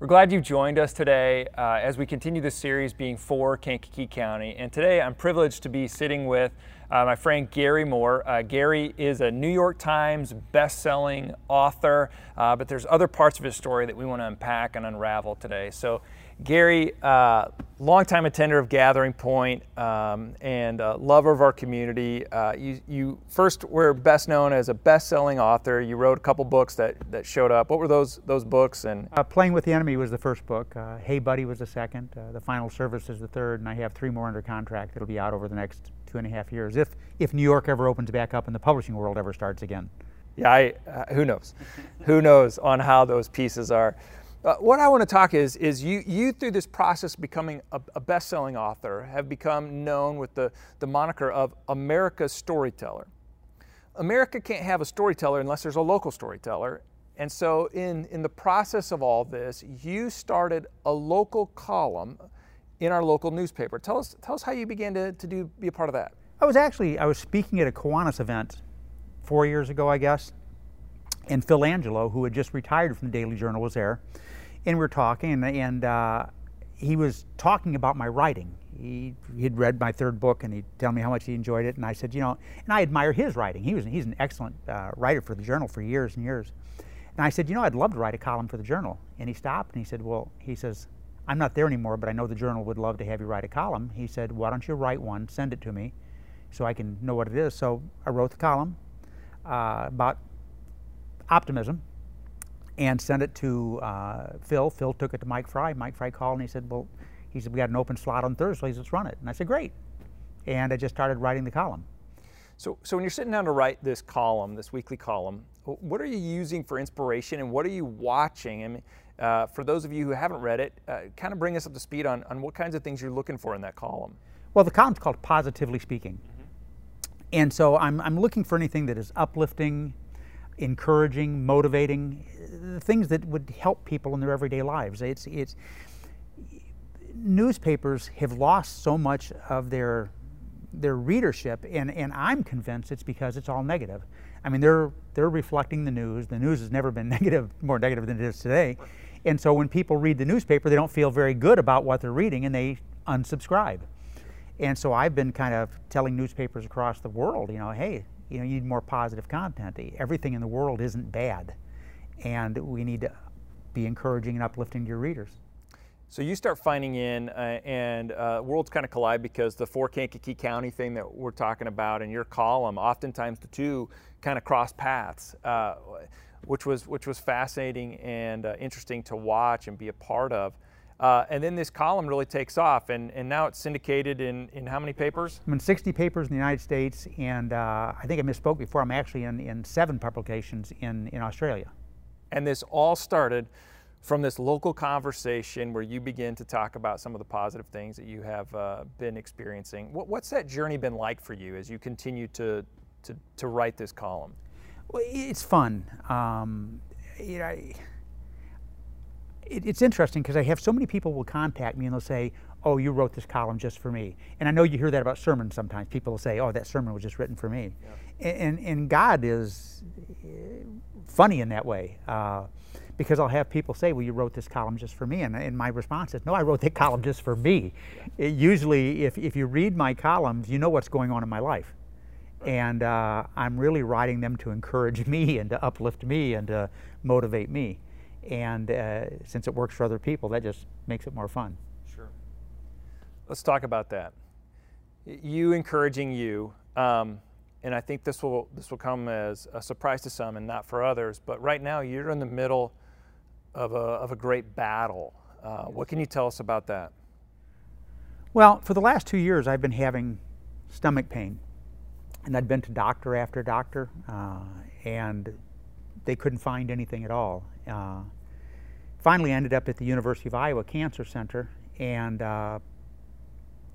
We're glad you've joined us today uh, as we continue this series being for Kankakee County. And today I'm privileged to be sitting with uh, my friend Gary Moore. Uh, Gary is a New York Times best-selling author, uh, but there's other parts of his story that we want to unpack and unravel today. So Gary, uh, longtime attender of Gathering Point um, and uh, lover of our community. Uh, you, you, first were best known as a best-selling author. You wrote a couple books that, that showed up. What were those those books? And uh, Playing with the Enemy was the first book. Uh, hey Buddy was the second. Uh, the Final Service is the third, and I have three more under contract that'll be out over the next two and a half years if if New York ever opens back up and the publishing world ever starts again. Yeah, I, who knows? who knows on how those pieces are. Uh, what I want to talk is, is you, you through this process becoming a, a best-selling author have become known with the, the moniker of America's storyteller. America can't have a storyteller unless there's a local storyteller. And so in, in the process of all this, you started a local column in our local newspaper. Tell us, tell us how you began to, to do, be a part of that. I was actually, I was speaking at a Kiwanis event four years ago, I guess, and Phil Angelo, who had just retired from the Daily Journal, was there and we were talking, and, and uh, he was talking about my writing. He had read my third book, and he'd tell me how much he enjoyed it. And I said, you know, and I admire his writing. He was he's an excellent uh, writer for the Journal for years and years. And I said, you know, I'd love to write a column for the Journal. And he stopped and he said, well, he says, I'm not there anymore, but I know the Journal would love to have you write a column. He said, why don't you write one, send it to me, so I can know what it is. So I wrote the column uh, about optimism and sent it to uh, Phil. Phil took it to Mike Fry. Mike Fry called and he said, well, he said, we got an open slot on Thursdays, let's run it. And I said, great. And I just started writing the column. So, so when you're sitting down to write this column, this weekly column, what are you using for inspiration and what are you watching? I mean, uh, for those of you who haven't read it, uh, kind of bring us up to speed on, on what kinds of things you're looking for in that column. Well, the column's called Positively Speaking. Mm-hmm. And so I'm, I'm looking for anything that is uplifting, encouraging, motivating, uh, things that would help people in their everyday lives. It's, it's, newspapers have lost so much of their, their readership, and, and I'm convinced it's because it's all negative. I mean, they're, they're reflecting the news. The news has never been negative, more negative than it is today. And so when people read the newspaper, they don't feel very good about what they're reading and they unsubscribe. And so I've been kind of telling newspapers across the world, you know, hey, you know, you need more positive content. Everything in the world isn't bad, and we need to be encouraging and uplifting to your readers. So you start finding in, uh, and uh, worlds kind of collide because the for Kankakee County thing that we're talking about in your column, oftentimes the two kind of cross paths, uh, which was which was fascinating and uh, interesting to watch and be a part of. Uh, and then this column really takes off, and, and now it's syndicated in, in how many papers? I'm in 60 papers in the United States, and uh, I think I misspoke before. I'm actually in, in seven publications in, in Australia. And this all started from this local conversation where you begin to talk about some of the positive things that you have uh, been experiencing. What, what's that journey been like for you as you continue to, to, to write this column? Well, it's fun. Um, you know, it, it's interesting because I have so many people will contact me and they'll say, "Oh, you wrote this column just for me." And I know you hear that about sermons sometimes. People will say, "Oh, that sermon was just written for me," yeah. and, and God is eh, funny in that way. Uh, because I'll have people say, well, you wrote this column just for me. And, and my response is, no, I wrote that column just for me. Yeah. It, usually, if, if you read my columns, you know what's going on in my life. Right. And uh, I'm really writing them to encourage me and to uplift me and to motivate me. And uh, since it works for other people, that just makes it more fun. Sure. Let's talk about that. You encouraging you, um, and I think this will this will come as a surprise to some and not for others. But right now, you're in the middle of a of a great battle. Uh, what can you tell us about that? Well, for the last two years, I've been having stomach pain, and I'd been to doctor after doctor, uh, and they couldn't find anything at all. Uh, finally ended up at the University of Iowa Cancer Center and uh,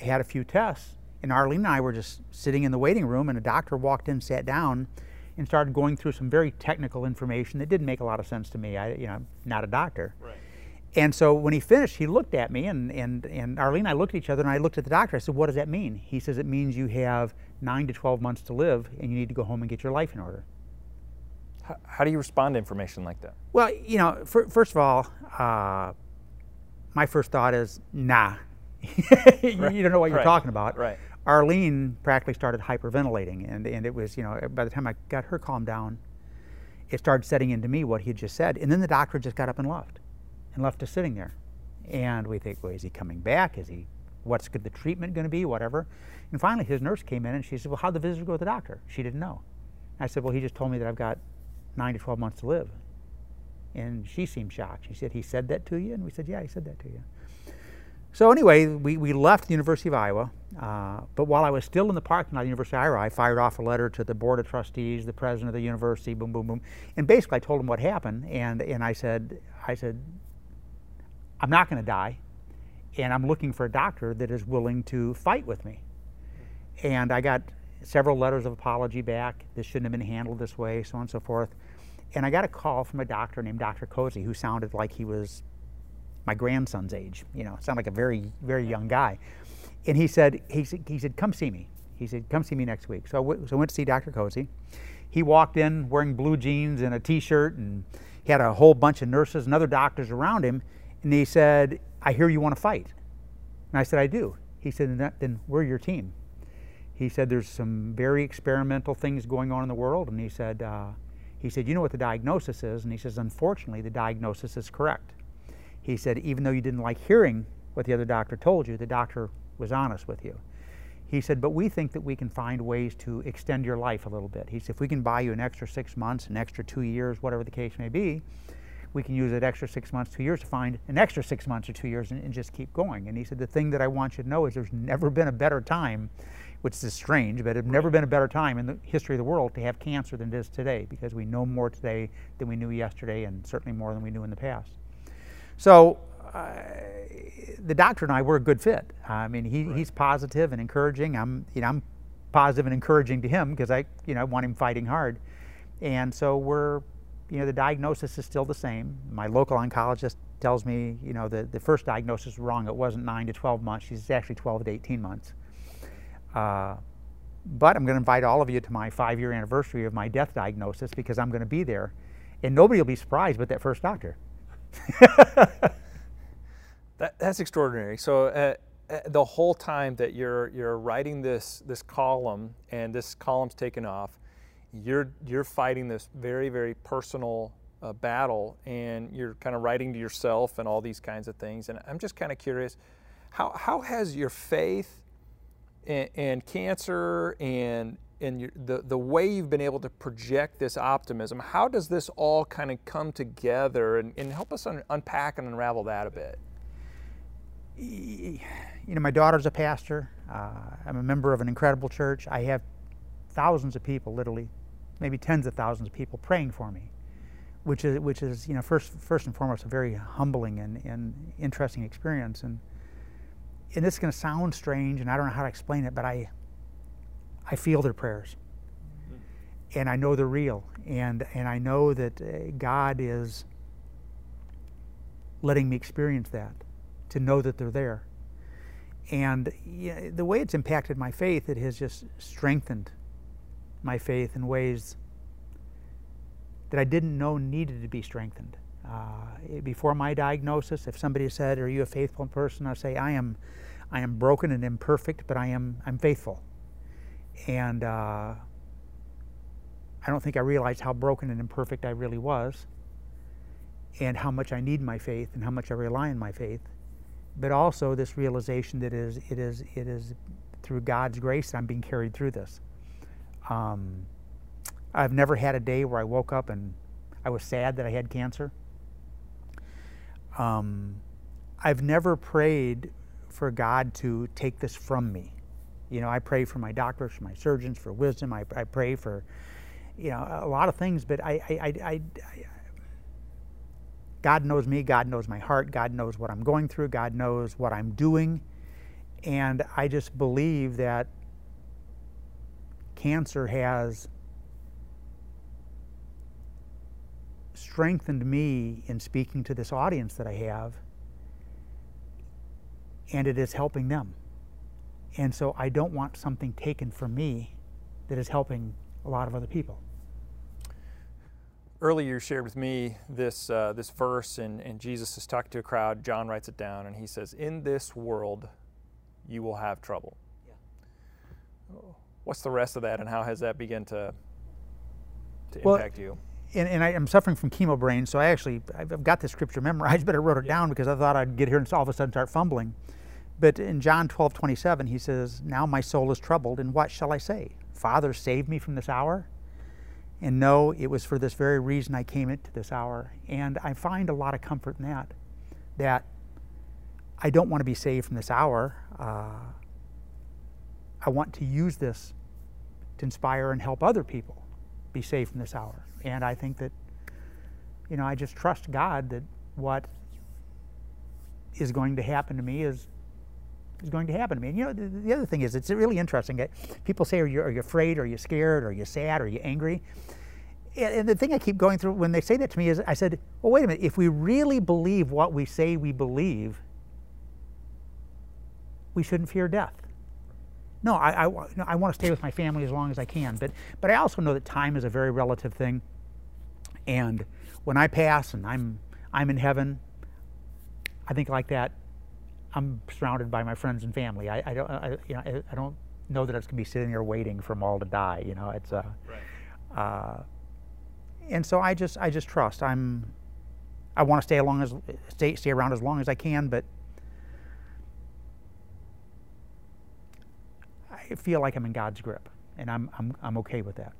had a few tests. And Arlene and I were just sitting in the waiting room, and a doctor walked in, sat down, and started going through some very technical information that didn't make a lot of sense to me. I, you know, I'm not a doctor. Right. And so when he finished, he looked at me, and, and, and Arlene and I looked at each other, and I looked at the doctor. I said, What does that mean? He says, It means you have nine to 12 months to live, and you need to go home and get your life in order. How, do you respond to information like that? Well, you know, for, first of all, uh, my first thought is, nah, you, right. you don't know what you're talking about. Right. Arlene practically started hyperventilating, and, and it was, you know, by the time I got her calmed down, it started setting into me what he had just said. And then the doctor just got up and left, and left us sitting there. And we think, well, is he coming back? Is he, what's good, the treatment going to be? Whatever. And finally, his nurse came in and she said, well, how'd the visitor go with the doctor? She didn't know. I said, well, he just told me that I've got nine to 12 months to live. And she seemed shocked. She said, he said that to you? And we said, yeah, he said that to you. So anyway, we, we left the University of Iowa, uh, but while I was still in the parking lot of the University of Iowa, I fired off a letter to the Board of Trustees, the President of the University, boom, boom, boom. And basically I told them what happened, and, and I said, I said, I'm not going to die, and I'm looking for a doctor that is willing to fight with me. And I got several letters of apology back. This shouldn't have been handled this way, so on and so forth. And I got a call from a doctor named Dr. Cozy, who sounded like he was my grandson's age. You know, sounded like a very, very young guy. And he said, he said, he said, come see me. He said, come see me next week. So I, so I went to see Dr. Cozy. He walked in wearing blue jeans and a t-shirt, and he had a whole bunch of nurses and other doctors around him. And he said, I hear you want to fight. And I said, I do. He said, then we're your team. He said, there's some very experimental things going on in the world. And he said, uh, he said, you know what the diagnosis is? And he says, unfortunately, the diagnosis is correct. He said, even though you didn't like hearing what the other doctor told you, the doctor was honest with you. He said, but we think that we can find ways to extend your life a little bit. He said, if we can buy you an extra six months, an extra two years, whatever the case may be, we can use that extra six months, two years to find an extra six months or two years and, and just keep going. And he said, the thing that I want you to know is there's never been a better time which is strange, but it's never been a better time in the history of the world to have cancer than it is today because we know more today than we knew yesterday and certainly more than we knew in the past. So uh, the doctor and I were a good fit. I mean, he, right. he's positive and encouraging. I'm, you know, I'm positive and encouraging to him because I, you know, want him fighting hard. And so we're, you know, the diagnosis is still the same. My local oncologist tells me, you know, the, the first diagnosis was wrong. It wasn't 9 to 12 months. She's actually 12 to 18 months. Uh, but I'm going to invite all of you to my five year anniversary of my death diagnosis because I'm going to be there. And nobody will be surprised but that first doctor. that, that's extraordinary. So, uh, uh, the whole time that you're, you're writing this, this column and this column's taken off, you're, you're fighting this very, very personal uh, battle and you're kind of writing to yourself and all these kinds of things. And I'm just kind of curious how, how has your faith and, cancer and and your, the the way you've been able to project this optimism. How does this all kind of come together and, and help us un, unpack and unravel that a bit? You know, my daughter's a pastor. Uh, I'm a member of an incredible church. I have thousands of people, literally, maybe tens of thousands of people praying for me, which is which is you know first first and foremost a very humbling and, and interesting experience and and this is going to sound strange, and I don't know how to explain it, but I, I feel their prayers, mm-hmm. and I know they're real, and and I know that uh, God is letting me experience that, to know that they're there, and yeah, the way it's impacted my faith, it has just strengthened my faith in ways that I didn't know needed to be strengthened. Uh, before my diagnosis, if somebody said, "Are you a faithful person?" I say, "I am. I am broken and imperfect, but I am. I'm faithful." And uh, I don't think I realized how broken and imperfect I really was, and how much I need my faith, and how much I rely on my faith. But also this realization that it is it is it is through God's grace I'm being carried through this. Um, I've never had a day where I woke up and I was sad that I had cancer. Um, I've never prayed for God to take this from me. You know, I pray for my doctors, for my surgeons, for wisdom. I, I pray for, you know, a lot of things. But I, I, I, I, God knows me. God knows my heart. God knows what I'm going through. God knows what I'm doing. And I just believe that cancer has strengthened me in speaking to this audience that I have, and it is helping them. And so I don't want something taken from me that is helping a lot of other people. earlier you shared with me this uh, this verse, and, and Jesus is talking to a crowd. John writes it down, and he says, "In this world, you will have trouble." Yeah. What's the rest of that, and how has that begun to to Well, impact you? And, and I, I'm suffering from chemo brain, so I actually I've I've got this scripture memorized, but I wrote it down because I thought I'd get here and all of a sudden start fumbling. But in John 12, 27, he says, Now my soul is troubled, and what shall I say? Father, save me from this hour? And no, it was for this very reason I came into this hour. And I find a lot of comfort in that, that I don't want to be saved from this hour. Uh, I want to use this to inspire and help other people be saved from this hour. And I think that, you know, I just trust God that what is going to happen to me is is going to happen to me. And you know, the, the other thing is, it's really interesting. People say, are you, are you afraid? Are you scared? Are you sad? Are you angry? And, and the thing I keep going through when they say that to me is, I said, well, wait a minute. If we really believe what we say we believe, we shouldn't fear death. No, I, I, no, I want to stay with my family as long as I can. But, but I also know that time is a very relative thing. And when I pass and I'm, I'm in heaven, I think like that, I'm surrounded by my friends and family. I, I don't, I, you know, I, I don't know that it's going to be sitting there waiting for them all to die. You know, it's uh, uh, and so I just, I just trust. I'm, I want to stay along as, stay, stay around as long as I can, but feel like I'm in God's grip, and I'm, I'm, I'm okay with that.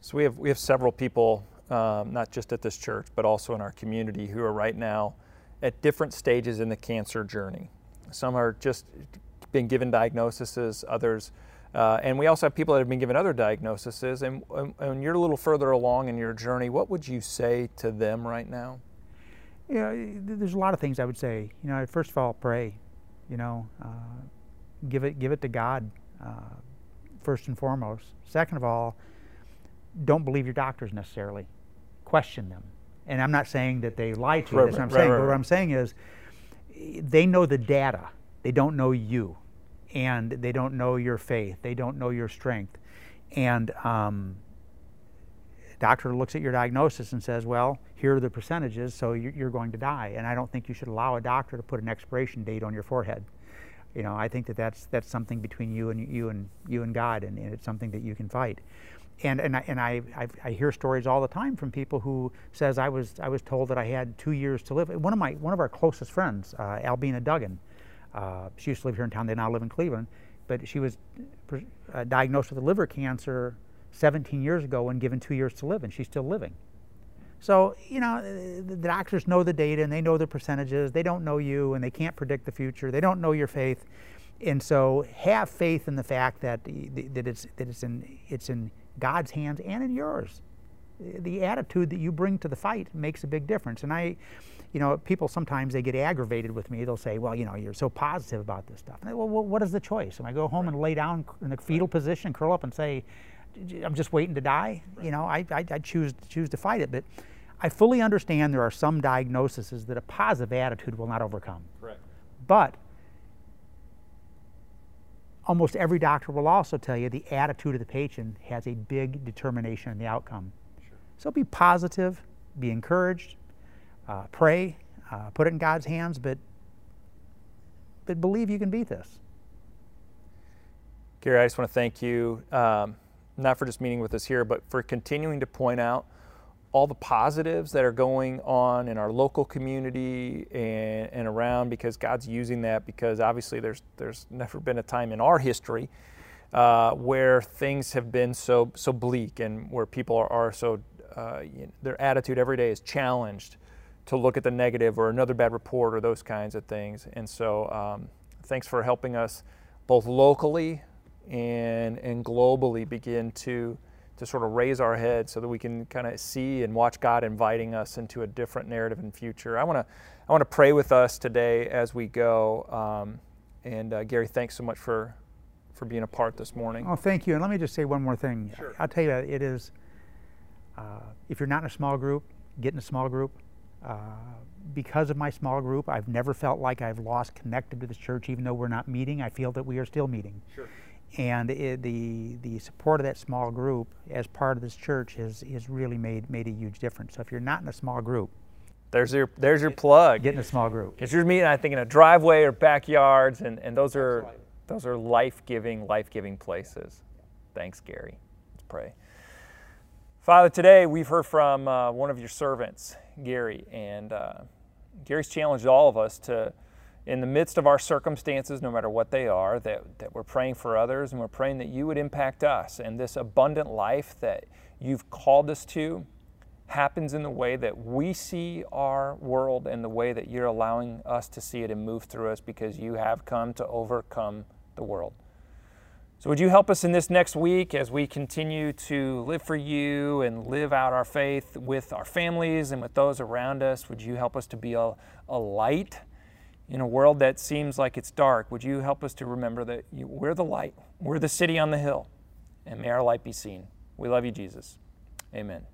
So we have we have several people, um, not just at this church, but also in our community, who are right now at different stages in the cancer journey. Some are just been given diagnoses, others, uh, and we also have people that have been given other diagnoses. And, and, and you're a little further along in your journey. What would you say to them right now? Yeah, there's a lot of things I would say. You know, first of all, pray. You know, uh, give it give it to God uh, first and foremost. Second of all, don't believe your doctors necessarily. Question them. And I'm not saying that they lie to you. Right, That's what I'm right, saying. right, but what. I'm saying is, they know the data. They don't know you, and they don't know your faith. They don't know your strength, and um, doctor looks at your diagnosis and says, well, here are the percentages, so you're you're going to die. And I don't think you should allow a doctor to put an expiration date on your forehead. You know, I think that that's, that's something between you and you and you and God, and, and it's something that you can fight. And, and, I, and I, I, I hear stories all the time from people who says I was, I was told that I had two years to live. One of my one of our closest friends, uh, Albina Duggan, uh, she used to live here in town. They now live in Cleveland, but she was uh, diagnosed with liver cancer 17 years ago and given two years to live, and she's still living. So, you know, the doctors know the data and they know the percentages. They don't know you and they can't predict the future. They don't know your faith. And so have faith in the fact that, that, it's, that it's, in, it's in God's hands and in yours. The attitude that you bring to the fight makes a big difference. And I, you know, people sometimes they get aggravated with me. They'll say, well, you know, you're so positive about this stuff. And I, well, what is the choice? Am I go home and lay down in the fetal position, curl up and say, I'm just waiting to die? You know, I, I, I choose, choose to fight it. But I fully understand there are some diagnoses that a positive attitude will not overcome. Correct. But almost every doctor will also tell you the attitude of the patient has a big determination in the outcome. Sure. So be positive, be encouraged, uh, pray, uh, put it in God's hands, but but believe you can beat this. Gary, I just want to thank you, um, not for just meeting with us here, but for continuing to point out all the positives that are going on in our local community and, and around because God's using that because obviously there's, there's never been a time in our history uh, where things have been so, so bleak and where people are, are so, uh, you know, their attitude every day is challenged to look at the negative or another bad report or those kinds of things. And so um, thanks for helping us both locally and, and globally begin to, to sort of raise our heads so that we can kind of see and watch God inviting us into a different narrative in future. I want to I want to pray with us today as we go. Um, and uh, Gary, thanks so much for for being a part this morning. Oh, thank you. And let me just say one more thing. Sure. I'll tell you, that it is, uh, if you're not in a small group, get in a small group. Uh, because of my small group, I've never felt like I've lost connected to this church, even though we're not meeting. I feel that we are still meeting. Sure. And it, the the support of that small group as part of this church has has really made made a huge difference. So if you're not in a small group, there's your there's your plug. Get in a small group. Because you're meeting, I think, in a driveway or backyards, and, and those are right. those are life giving, life giving places. Thanks, Gary. Let's pray. Father, today we've heard from uh, one of your servants, Gary, and uh, Gary's challenged all of us to in the midst of our circumstances, no matter what they are, that, that we're praying for others and we're praying that you would impact us and this abundant life that you've called us to happens in the way that we see our world and the way that you're allowing us to see it and move through us because you have come to overcome the world. So, would you help us in this next week as we continue to live for you and live out our faith with our families and with those around us? Would you help us to be a, a light? In a world that seems like it's dark, would you help us to remember that you, we're the light, we're the city on the hill, and may our light be seen. We love you, Jesus. Amen.